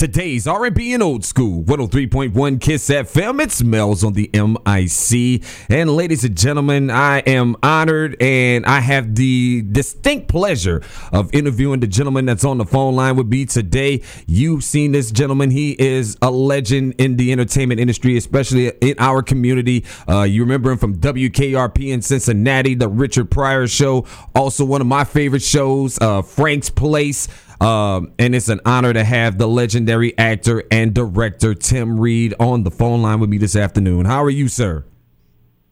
Today's R&B and old school 103.1 Kiss FM. It smells on the MIC. And ladies and gentlemen, I am honored and I have the distinct pleasure of interviewing the gentleman that's on the phone line with me today. You've seen this gentleman. He is a legend in the entertainment industry, especially in our community. Uh, you remember him from WKRP in Cincinnati, the Richard Pryor Show. Also, one of my favorite shows, uh, Frank's Place. Um, and it's an honor to have the legendary actor and director Tim Reid on the phone line with me this afternoon. How are you, sir?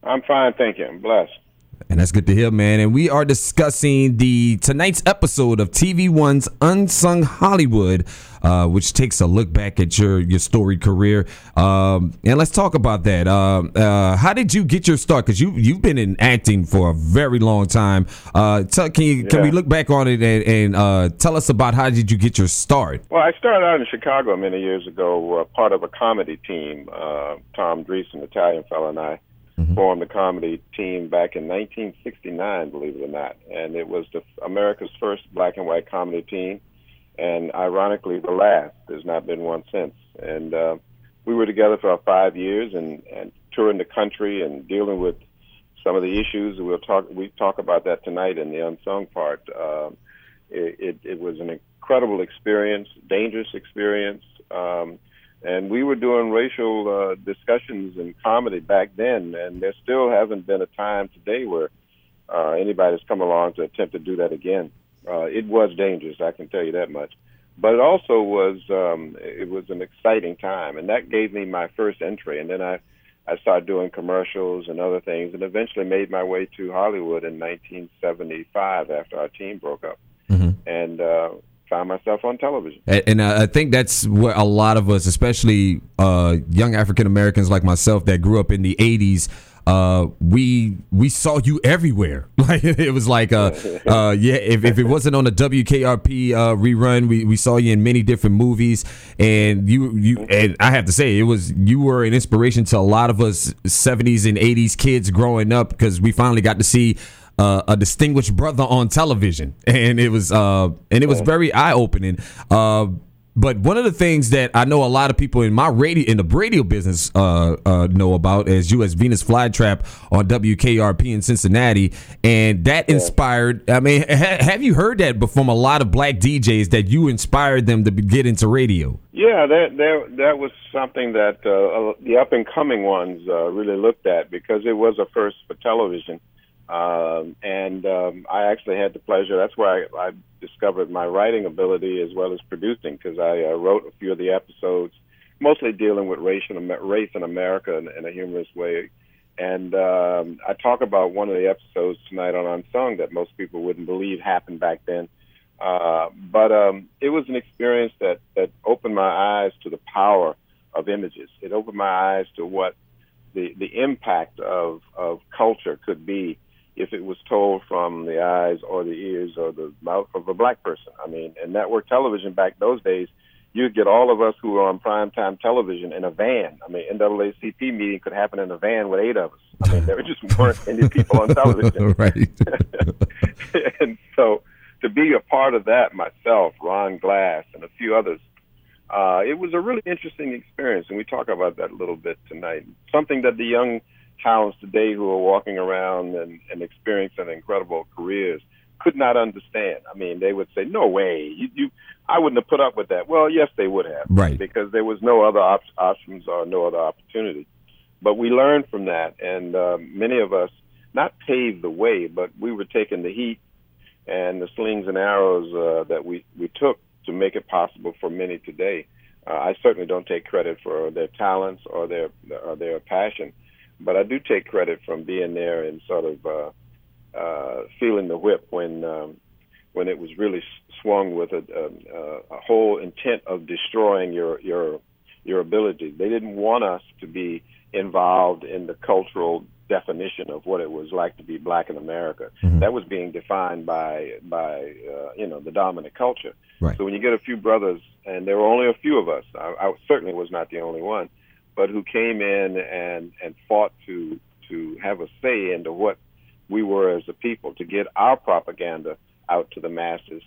I'm fine, thank you. I'm blessed. And that's good to hear, man. And we are discussing the tonight's episode of TV One's Unsung Hollywood, uh, which takes a look back at your your storied career. Um, and let's talk about that. Uh, uh, how did you get your start? Because you you've been in acting for a very long time. Uh, tell, can you yeah. can we look back on it and, and uh, tell us about how did you get your start? Well, I started out in Chicago many years ago, uh, part of a comedy team. Tom Dreesen, Italian fellow, and I mm-hmm. formed the comedy team back in 1969, believe it or not, and it was the America's first black and white comedy team, and ironically the last. There's not been one since, and uh, we were together for five years and and touring the country and dealing with some of the issues. We'll talk we talk about that tonight in the unsung part. Uh, it, it, it was an incredible experience, dangerous experience. Um, and we were doing racial uh, discussions and comedy back then, and there still hasn't been a time today where uh, anybody's come along to attempt to do that again. Uh, it was dangerous, I can tell you that much. But it also was um, it was an exciting time, and that gave me my first entry. And then I I started doing commercials and other things, and eventually made my way to Hollywood in 1975 after our team broke up. Mm-hmm. And uh, found myself on television. And, and I think that's what a lot of us, especially uh, young African Americans like myself that grew up in the 80s, uh, we we saw you everywhere. Like it was like, uh, uh, yeah. If, if it wasn't on a WKRP uh, rerun, we, we saw you in many different movies, and you you and I have to say, it was you were an inspiration to a lot of us '70s and '80s kids growing up because we finally got to see uh, a distinguished brother on television, and it was uh, and it was very eye opening. Uh, but one of the things that I know a lot of people in my radio in the radio business uh, uh, know about is you as Venus Flytrap on WKRP in Cincinnati, and that inspired. I mean, ha- have you heard that from a lot of black DJs that you inspired them to get into radio? Yeah, that that that was something that uh, the up and coming ones uh, really looked at because it was a first for television. Um, and um, I actually had the pleasure. That's where I, I discovered my writing ability as well as producing, because I uh, wrote a few of the episodes, mostly dealing with race in, race in America in, in a humorous way. And um, I talk about one of the episodes tonight on Unsung that most people wouldn't believe happened back then. Uh, but um, it was an experience that, that opened my eyes to the power of images. It opened my eyes to what the, the impact of, of culture could be if it was told from the eyes or the ears or the mouth of a black person. I mean, in network television back those days, you'd get all of us who were on primetime television in a van. I mean, NAACP meeting could happen in a van with eight of us. I mean, there just weren't any people on television. right. and so to be a part of that myself, Ron Glass, and a few others, uh, it was a really interesting experience, and we talk about that a little bit tonight. Something that the young talents today who are walking around and, and experiencing incredible careers could not understand. I mean, they would say, "No way, you, you, I wouldn't have put up with that." Well, yes, they would have, right? Because there was no other op- options or no other opportunity. But we learned from that, and uh, many of us not paved the way, but we were taking the heat and the slings and arrows uh, that we we took to make it possible for many today. Uh, I certainly don't take credit for their talents or their or their passion but I do take credit from being there and sort of uh, uh, feeling the whip when um, when it was really swung with a, a, a whole intent of destroying your your your ability. They didn't want us to be involved in the cultural definition of what it was like to be black in America. Mm-hmm. That was being defined by by uh, you know the dominant culture. Right. So when you get a few brothers, and there were only a few of us, I, I certainly was not the only one but who came in and and fought to to have a say into what we were as a people, to get our propaganda out to the masses.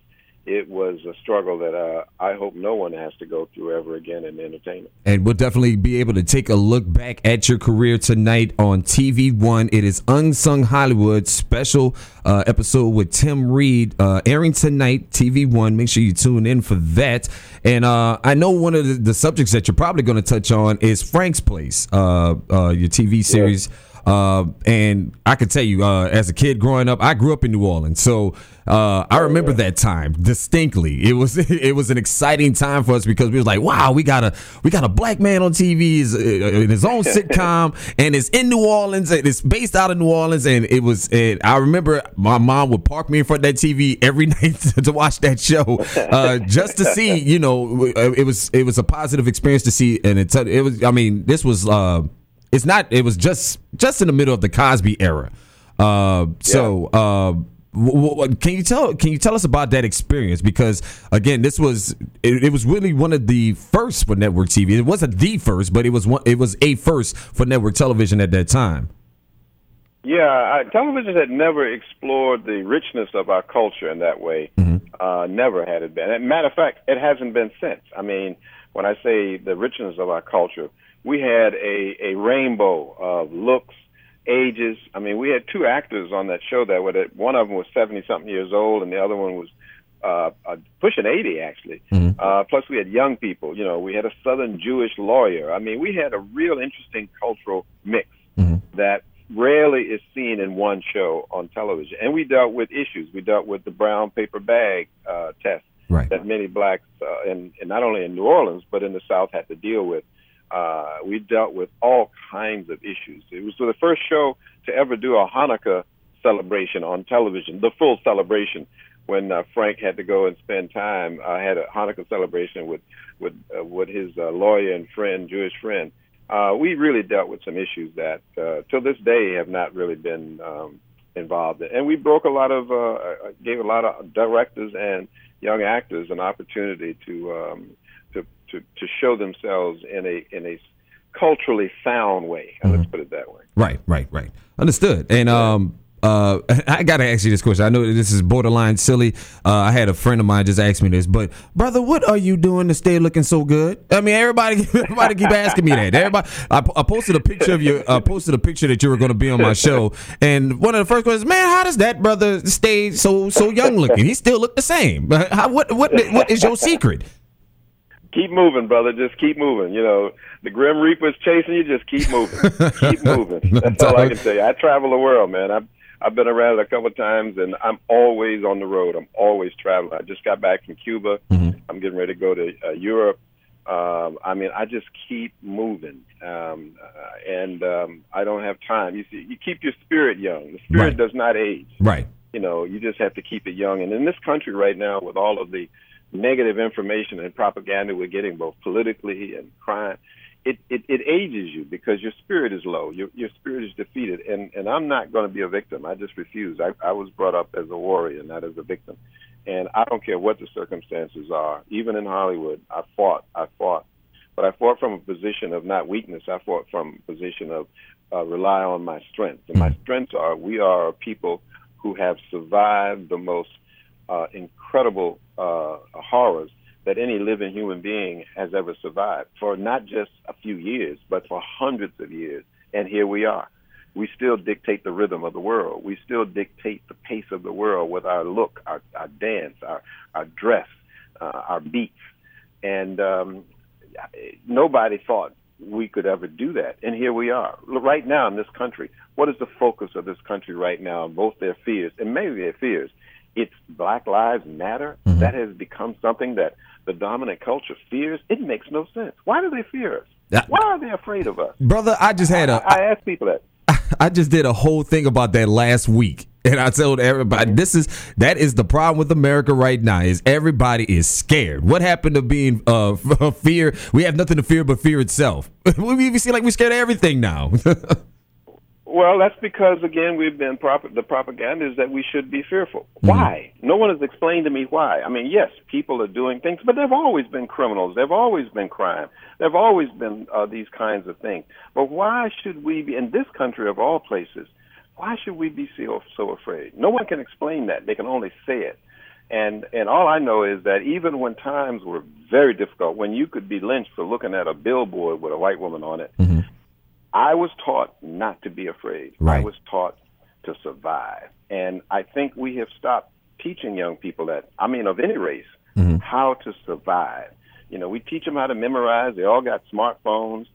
It was a struggle that uh, I hope no one has to go through ever again in entertainment. And we'll definitely be able to take a look back at your career tonight on TV One. It is Unsung Hollywood special uh, episode with Tim Reid uh, airing tonight, TV One. Make sure you tune in for that. And uh, I know one of the, the, subjects that you're probably going to touch on is Frank's Place, uh, uh, your TV series. Yeah uh, and I can tell you, uh, as a kid growing up, I grew up in New Orleans, so uh, I remember that time distinctly. It was it was an exciting time for us because we was like, wow, we got a we got a black man on TV uh, in his own sitcom, and it's in New Orleans, and it's based out of New Orleans, and it was. And I remember my mom would park me in front of that TV every night to watch that show, uh, just to see. You know, it was it was a positive experience to see, and it it was. I mean, this was uh, it's not. It was just just in the middle of the Cosby era. Uh, so. Uh, can you tell can you tell us about that experience because again this was it, it, was really one of the first for network TV it wasn't the first but it was one it was a first for network television at that time yeah television had never explored the richness of our culture in that way mm-hmm. uh, never had it been and matter of fact it hasn't been since I mean when I say the richness of our culture we had a, a rainbow of looks, ages. I mean, we had two actors on that show that were that one of them was 70 something years old and the other one was uh, uh, pushing 80 actually. Mm-hmm. Uh, plus we had young people, you know, we had a Southern Jewish lawyer. I mean, we had a real interesting cultural mix mm-hmm. that rarely is seen in one show on television. And we dealt with issues. We dealt with the brown paper bag uh, test right. that many blacks, uh, in, in not only in New Orleans, but in the South had to deal with. Uh, we dealt with all kinds of issues. It was the first show to ever do a Hanukkah celebration on television, the full celebration. When uh, Frank had to go and spend time, I uh, had a Hanukkah celebration with with uh, with his uh, lawyer and friend, Jewish friend. Uh, we really dealt with some issues that, uh, till this day, have not really been um, involved in. And we broke a lot of, uh, uh gave a lot of directors and young actors an opportunity to um, to, to show themselves in a in a culturally sound way. Mm-hmm. Let's put it that way. Right, right, right. Understood. And um, uh, I gotta ask you this question. I know this is borderline silly. Uh, I had a friend of mine just ask me this, but brother, what are you doing to stay looking so good? I mean, everybody, everybody keep asking me that. Everybody, I, I posted a picture of you. I posted a picture that you were going to be on my show, and one of the first questions, man, how does that brother stay so so young looking? He still look the same. How, what what what is your secret? Keep moving, brother. Just keep moving. You know, the Grim Reaper's chasing you. Just keep moving. keep moving. That's all I can say. I travel the world, man. I've I've been around a couple of times, and I'm always on the road. I'm always traveling. I just got back from Cuba. Mm-hmm. I'm getting ready to go to uh, Europe. Um, I mean, I just keep moving, um, uh, and um, I don't have time. You see, you keep your spirit young. The spirit right. does not age. Right. You know, you just have to keep it young. And in this country right now, with all of the negative information and propaganda we're getting, both politically and crime, it, it, it ages you because your spirit is low. Your, your spirit is defeated. And, and I'm not going to be a victim. I just refuse. I, I was brought up as a warrior, not as a victim. And I don't care what the circumstances are. Even in Hollywood, I fought. I fought. But I fought from a position of not weakness. I fought from a position of uh, rely on my strengths. And my strengths are we are a people who have survived the most uh, incredible uh, horrors that any living human being has ever survived for not just a few years, but for hundreds of years. And here we are. We still dictate the rhythm of the world. We still dictate the pace of the world with our look, our, our dance, our, our dress, uh, our beats. And um, nobody thought we could ever do that. And here we are. Right now in this country, what is the focus of this country right now, both their fears and maybe their fears? It's Black Lives Matter. Mm-hmm. That has become something that the dominant culture fears. It makes no sense. Why do they fear us? That, Why are they afraid of us? Brother, I just had a. I, I ask people that. I just did a whole thing about that last week. And I told everybody this is that is the problem with America right now is everybody is scared. What happened to being uh fear? We have nothing to fear but fear itself. we seem like we're scared of everything now. Well, that's because again we've been prop- the propaganda is that we should be fearful. Mm-hmm. Why? No one has explained to me why. I mean, yes, people are doing things, but there've always been criminals. There've always been crime. There've always been uh, these kinds of things. But why should we be in this country of all places? Why should we be so so afraid? No one can explain that. They can only say it. And and all I know is that even when times were very difficult, when you could be lynched for looking at a billboard with a white woman on it, Mm-hmm. I was taught not to be afraid. Right. I was taught to survive. And I think we have stopped teaching young people that, I mean, of any race, Mm-hmm. how to survive. You know, we teach them how to memorize. They all got smartphones.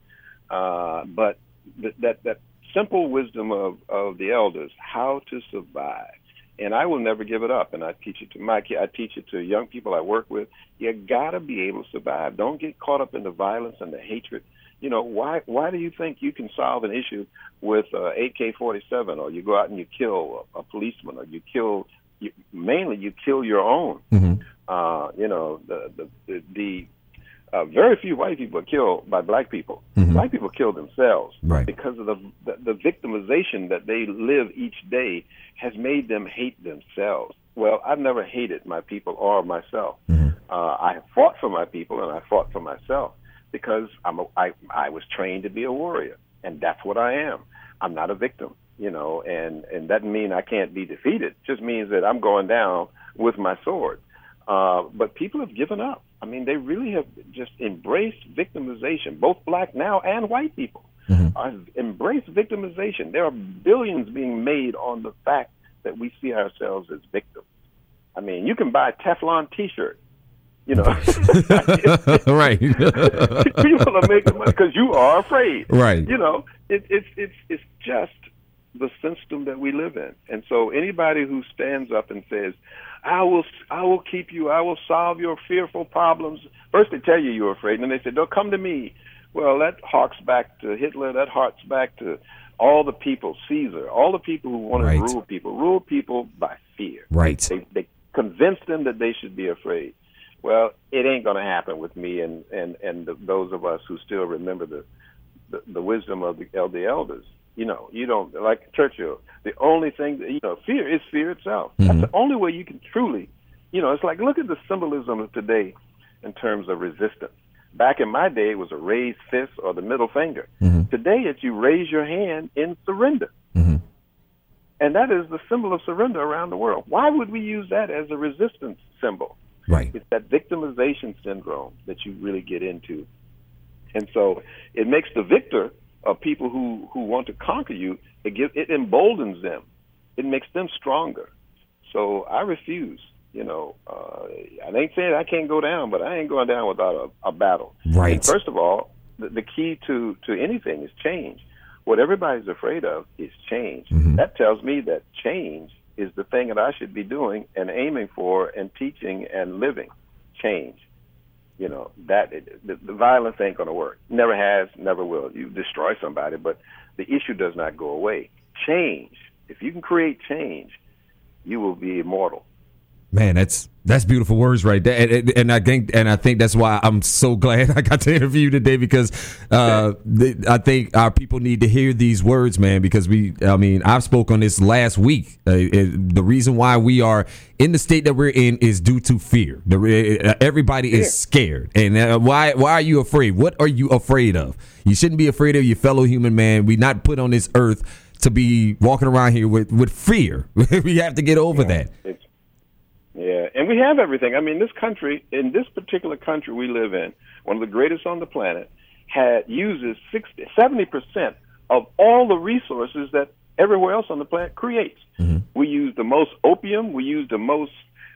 Uh, but th- that, that simple wisdom of, of the elders, how to survive. And I will never give it up. And I teach it to my kids. I teach it to young people I work with. You gotta be able to survive. Don't get caught up in the violence and the hatred you know why why do you think you can solve an issue with uh, AK-47 or you go out and you kill a, a policeman or you kill you, mainly you kill your own Mhm. uh you know the the the, the uh, very few white people are killed by black people Mhm. black people kill themselves Right. because of the, the the victimization that they live each day has made them hate themselves well i've never hated my people or myself Mhm. uh, I have fought for my people and I fought for myself because I'm a, I I was trained to be a warrior and that's what I am. I'm not a victim, you know, and and that doesn't mean I can't be defeated. It just means that I'm going down with my sword. Uh, but people have given up. I mean, they really have just embraced victimization. Both black now and white people Mhm. are embraced victimization. There are billions being made on the fact that we see ourselves as victims. I mean, you can buy a Teflon T-shirt. You know, right. people are making money because you are afraid. Right. You know, it, it's it's it's just the system that we live in, and so anybody who stands up and says, "I will, I will keep you, I will solve your fearful problems," first they tell you you're afraid, and then they say, "Don't come to me." Well, that harks back to Hitler. That harks back to all the people, Caesar, all the people who wanted Right. to rule people, rule people by fear. Right. They they convinced them that they should be afraid. Well, it ain't going to happen with me and and and the, those of us who still remember the, the the wisdom of the, of the elders. You know, you don't like Churchill. The only thing that you know, fear is fear itself. That's the only way you can truly, you know, it's like look at the symbolism of today in terms of resistance. Back in my day, it was a raised fist or the middle finger. Today, it's you raise your hand in surrender. Mhm. And that is the symbol of surrender around the world. Why would we use that as a resistance symbol? Right. It's that victimization syndrome that you really get into. And so it makes the victor of people who, who want to conquer you, it, it emboldens them. It makes them stronger. So I refuse. You know, uh, I ain't saying I can't go down, but I ain't going down without a, a battle. Right. And first of all, the, the key to, to anything is change. What everybody's afraid of is change. That tells me that change is the thing that I should be doing and aiming for and teaching and living. Change. You know, that the, the violence ain't going to work. Never has, never will. You destroy somebody, but the issue does not go away. Change. If you can create change, you will be immortal. Man, that's that's beautiful words right there, and, and- I think and I think that's why I'm so glad I got to interview you today because uh, th- I think our people need to hear these words, man. Because we, I mean, I've spoke on this last week. Uh, it, the reason why we are in the state that we're in is due to fear. The, uh, everybody is scared, and uh, why why are you afraid? What are you afraid of? You shouldn't be afraid of your fellow human man. We not put on this earth to be walking around here with with fear. we have to get over that. Yeah, and we have everything. I mean, this country, in this particular country we live in, one of the greatest on the planet, had uses 60, 70% of all the resources that everywhere else on the planet creates. We use the most opium, we use the most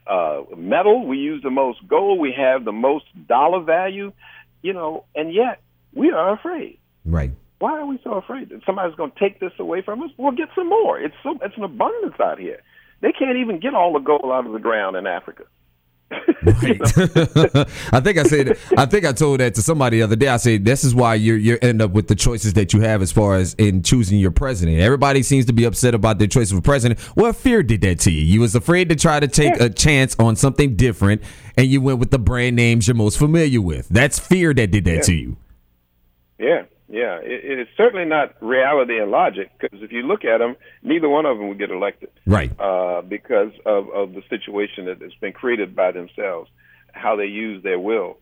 uh, metal, we use the most gold, we have the most dollar value, you know, and yet we are afraid. Right. Why are we so afraid that somebody's going to take this away from us? We'll get some more. It's so it's an abundance out here. They can't even get all the gold out of the ground in Africa. Right. I think I said I think I told that to somebody the other day. I said this is why you you end up with the choices that you have as far as in choosing your president. Everybody seems to be upset about their choice of a president. What fear did that to you? You was afraid to try to take a chance on something different, and you went with the brand names you're most familiar with. That's fear that did that to you. Yeah, yeah. It, it is certainly not reality and logic because if you look at them, neither one of them would get elected. Right. uh, because of, of the situation that has been created by themselves, how they use their will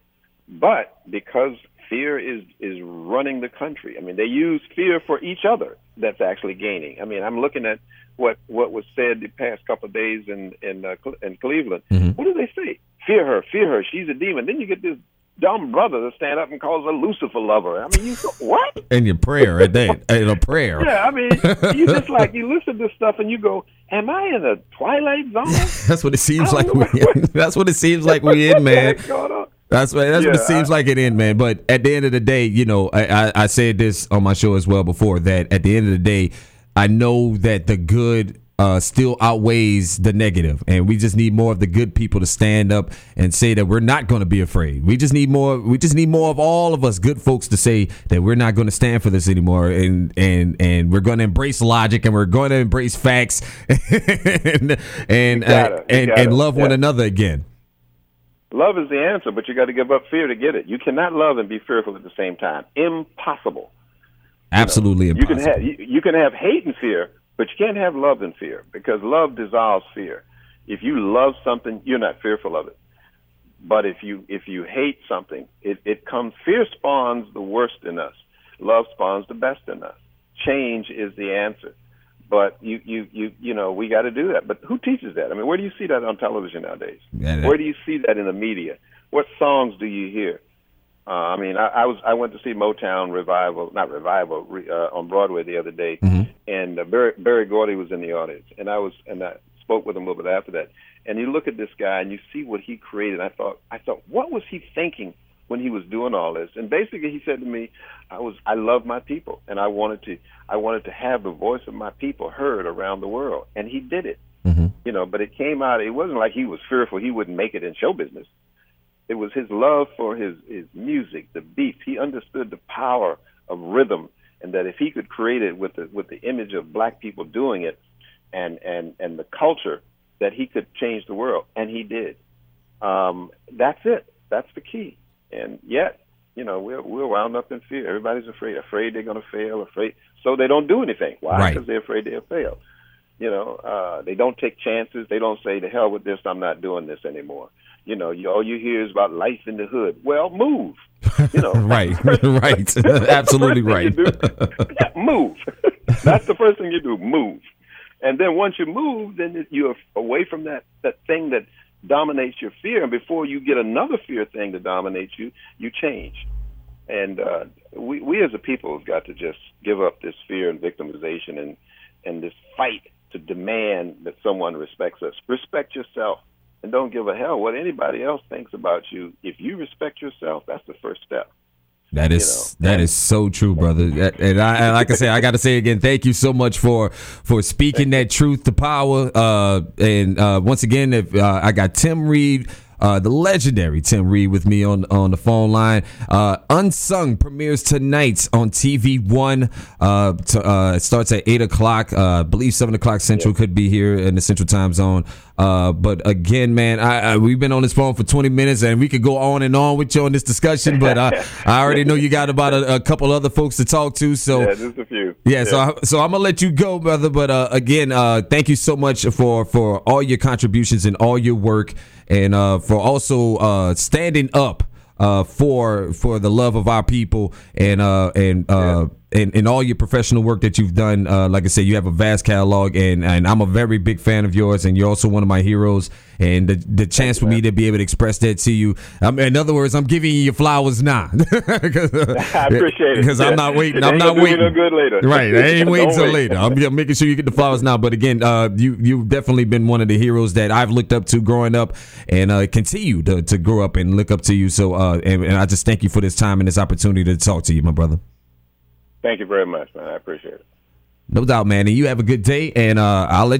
but because fear is is running the country. I mean, they use fear for each other. That's actually gaining. I mean, I'm looking at what what was said the past couple of days in in uh, in Cleveland. Mm-hmm. What do they say? Fear her, fear her. She's a demon. Then you get this dumb brother to stand up and calls a Lucifer lover. I mean, you what? In your prayer, at that, in a prayer. Yeah, I mean, you just like you listen to stuff and you go, "Am I in a twilight zone?" that's what it seems like. We, that's what it seems like we in, man. That's what that's yeah, what it seems I, like it in, man. But at the end of the day, you know, I, I, I said this on my show as well before that at the end of the day, I know that the good uh, still outweighs the negative, and we just need more of the good people to stand up and say that we're not going to be afraid. We just need more. We just need more of all of us good folks to say that we're not going to stand for this anymore, and and and we're going to embrace logic and we're going to embrace facts, and and uh, and, and love yeah. one another again. Love is the answer, but you got to give up fear to get it. You cannot love and be fearful at the same time. Impossible. Absolutely you know, impossible. You can have you, you can have hate and fear, but you can't have love and fear because love dissolves fear. If you love something, you're not fearful of it. But if you if you hate something, it, it comes fear spawns the worst in us. Love spawns the best in us. Change is the answer. But you you you you know, we gotta do that. But who teaches that? I mean, where do you see that on television nowadays? Yeah, where do you see that in the media? What songs do you hear? Uh, I mean, I, I was I went to see Motown revival, not revival, re, uh, on Broadway the other day, mm-hmm. and uh, Barry, Berry Gordy was in the audience, and I was and I spoke with him a little bit after that. And you look at this guy and you see what he created. I thought, I thought, what was he thinking when he was doing all this? And basically, he said to me, I was I love my people, and I wanted to I wanted to have the voice of my people heard around the world, and he did it. Mm-hmm. You know, but it came out. It wasn't like he was fearful he wouldn't make it in show business it was his love for his, his music, the beats. He understood the power of rhythm, and that if he could create it with the with the image of black people doing it, and and and the culture, that he could change the world, and he did. Um, that's it. That's the key. And yet, you know, we're we're wound up in fear. Everybody's afraid, afraid they're going to fail, afraid, so they don't do anything. Why? Because right. they're afraid they'll fail. You know, uh, they don't take chances. They don't say, to hell with this! I'm not doing this anymore." You know, you, all you hear is about life in the hood. Well, move. You know, right, right, absolutely right. yeah, move. That's the first thing you do. Move, and then once you move, then you're away from that that thing that dominates your fear. And before you get another fear thing to dominate you, you change. And uh, we we as a people have got to just give up this fear and victimization and and this fight to demand that someone respects us. Respect yourself and don't give a hell what anybody else thinks about you. If you respect yourself, that's the first step. That is you know? that is so true, brother. And I and like I say, I got to say again, thank you so much for for speaking that truth to power. Uh, and uh, once again, if uh, I got Tim Reid uh, the legendary Tim Reid with me on on the phone line. Uh, Unsung premieres tonight on TV One. Uh, to, uh, it starts at eight o'clock. Uh, I believe seven o'clock Central could be here in the Central Time Zone. Uh, but again, man, I, I, we've been on this phone for 20 minutes, and we could go on and on with you on this discussion. But I, I already know you got about a, a, couple other folks to talk to. So yeah, just a few. Yeah, yeah. so I, so I'm gonna let you go, brother. But uh, again, uh, thank you so much for for all your contributions and all your work and uh, for also uh, standing up uh, for for the love of our people and uh, and uh, and, and all your professional work that you've done. Uh, like I said, you have a vast catalog, and, and I'm a very big fan of yours, and you're also one of my heroes. And the the chance for me to be able to express that to you, um, in other words, I'm giving you your flowers now. I appreciate it because I'm not waiting. I'm not waiting. No good later. Right, I ain't waiting till later. I'm, I'm, making sure you get the flowers now. But again, uh, you you've definitely been one of the heroes that I've looked up to growing up, and uh, continue to, to grow up and look up to you. So, uh, and, and I just thank you for this time and this opportunity to talk to you, my brother. Thank you very much, man. I appreciate it. No doubt, man. And you have a good day, and uh, I'll let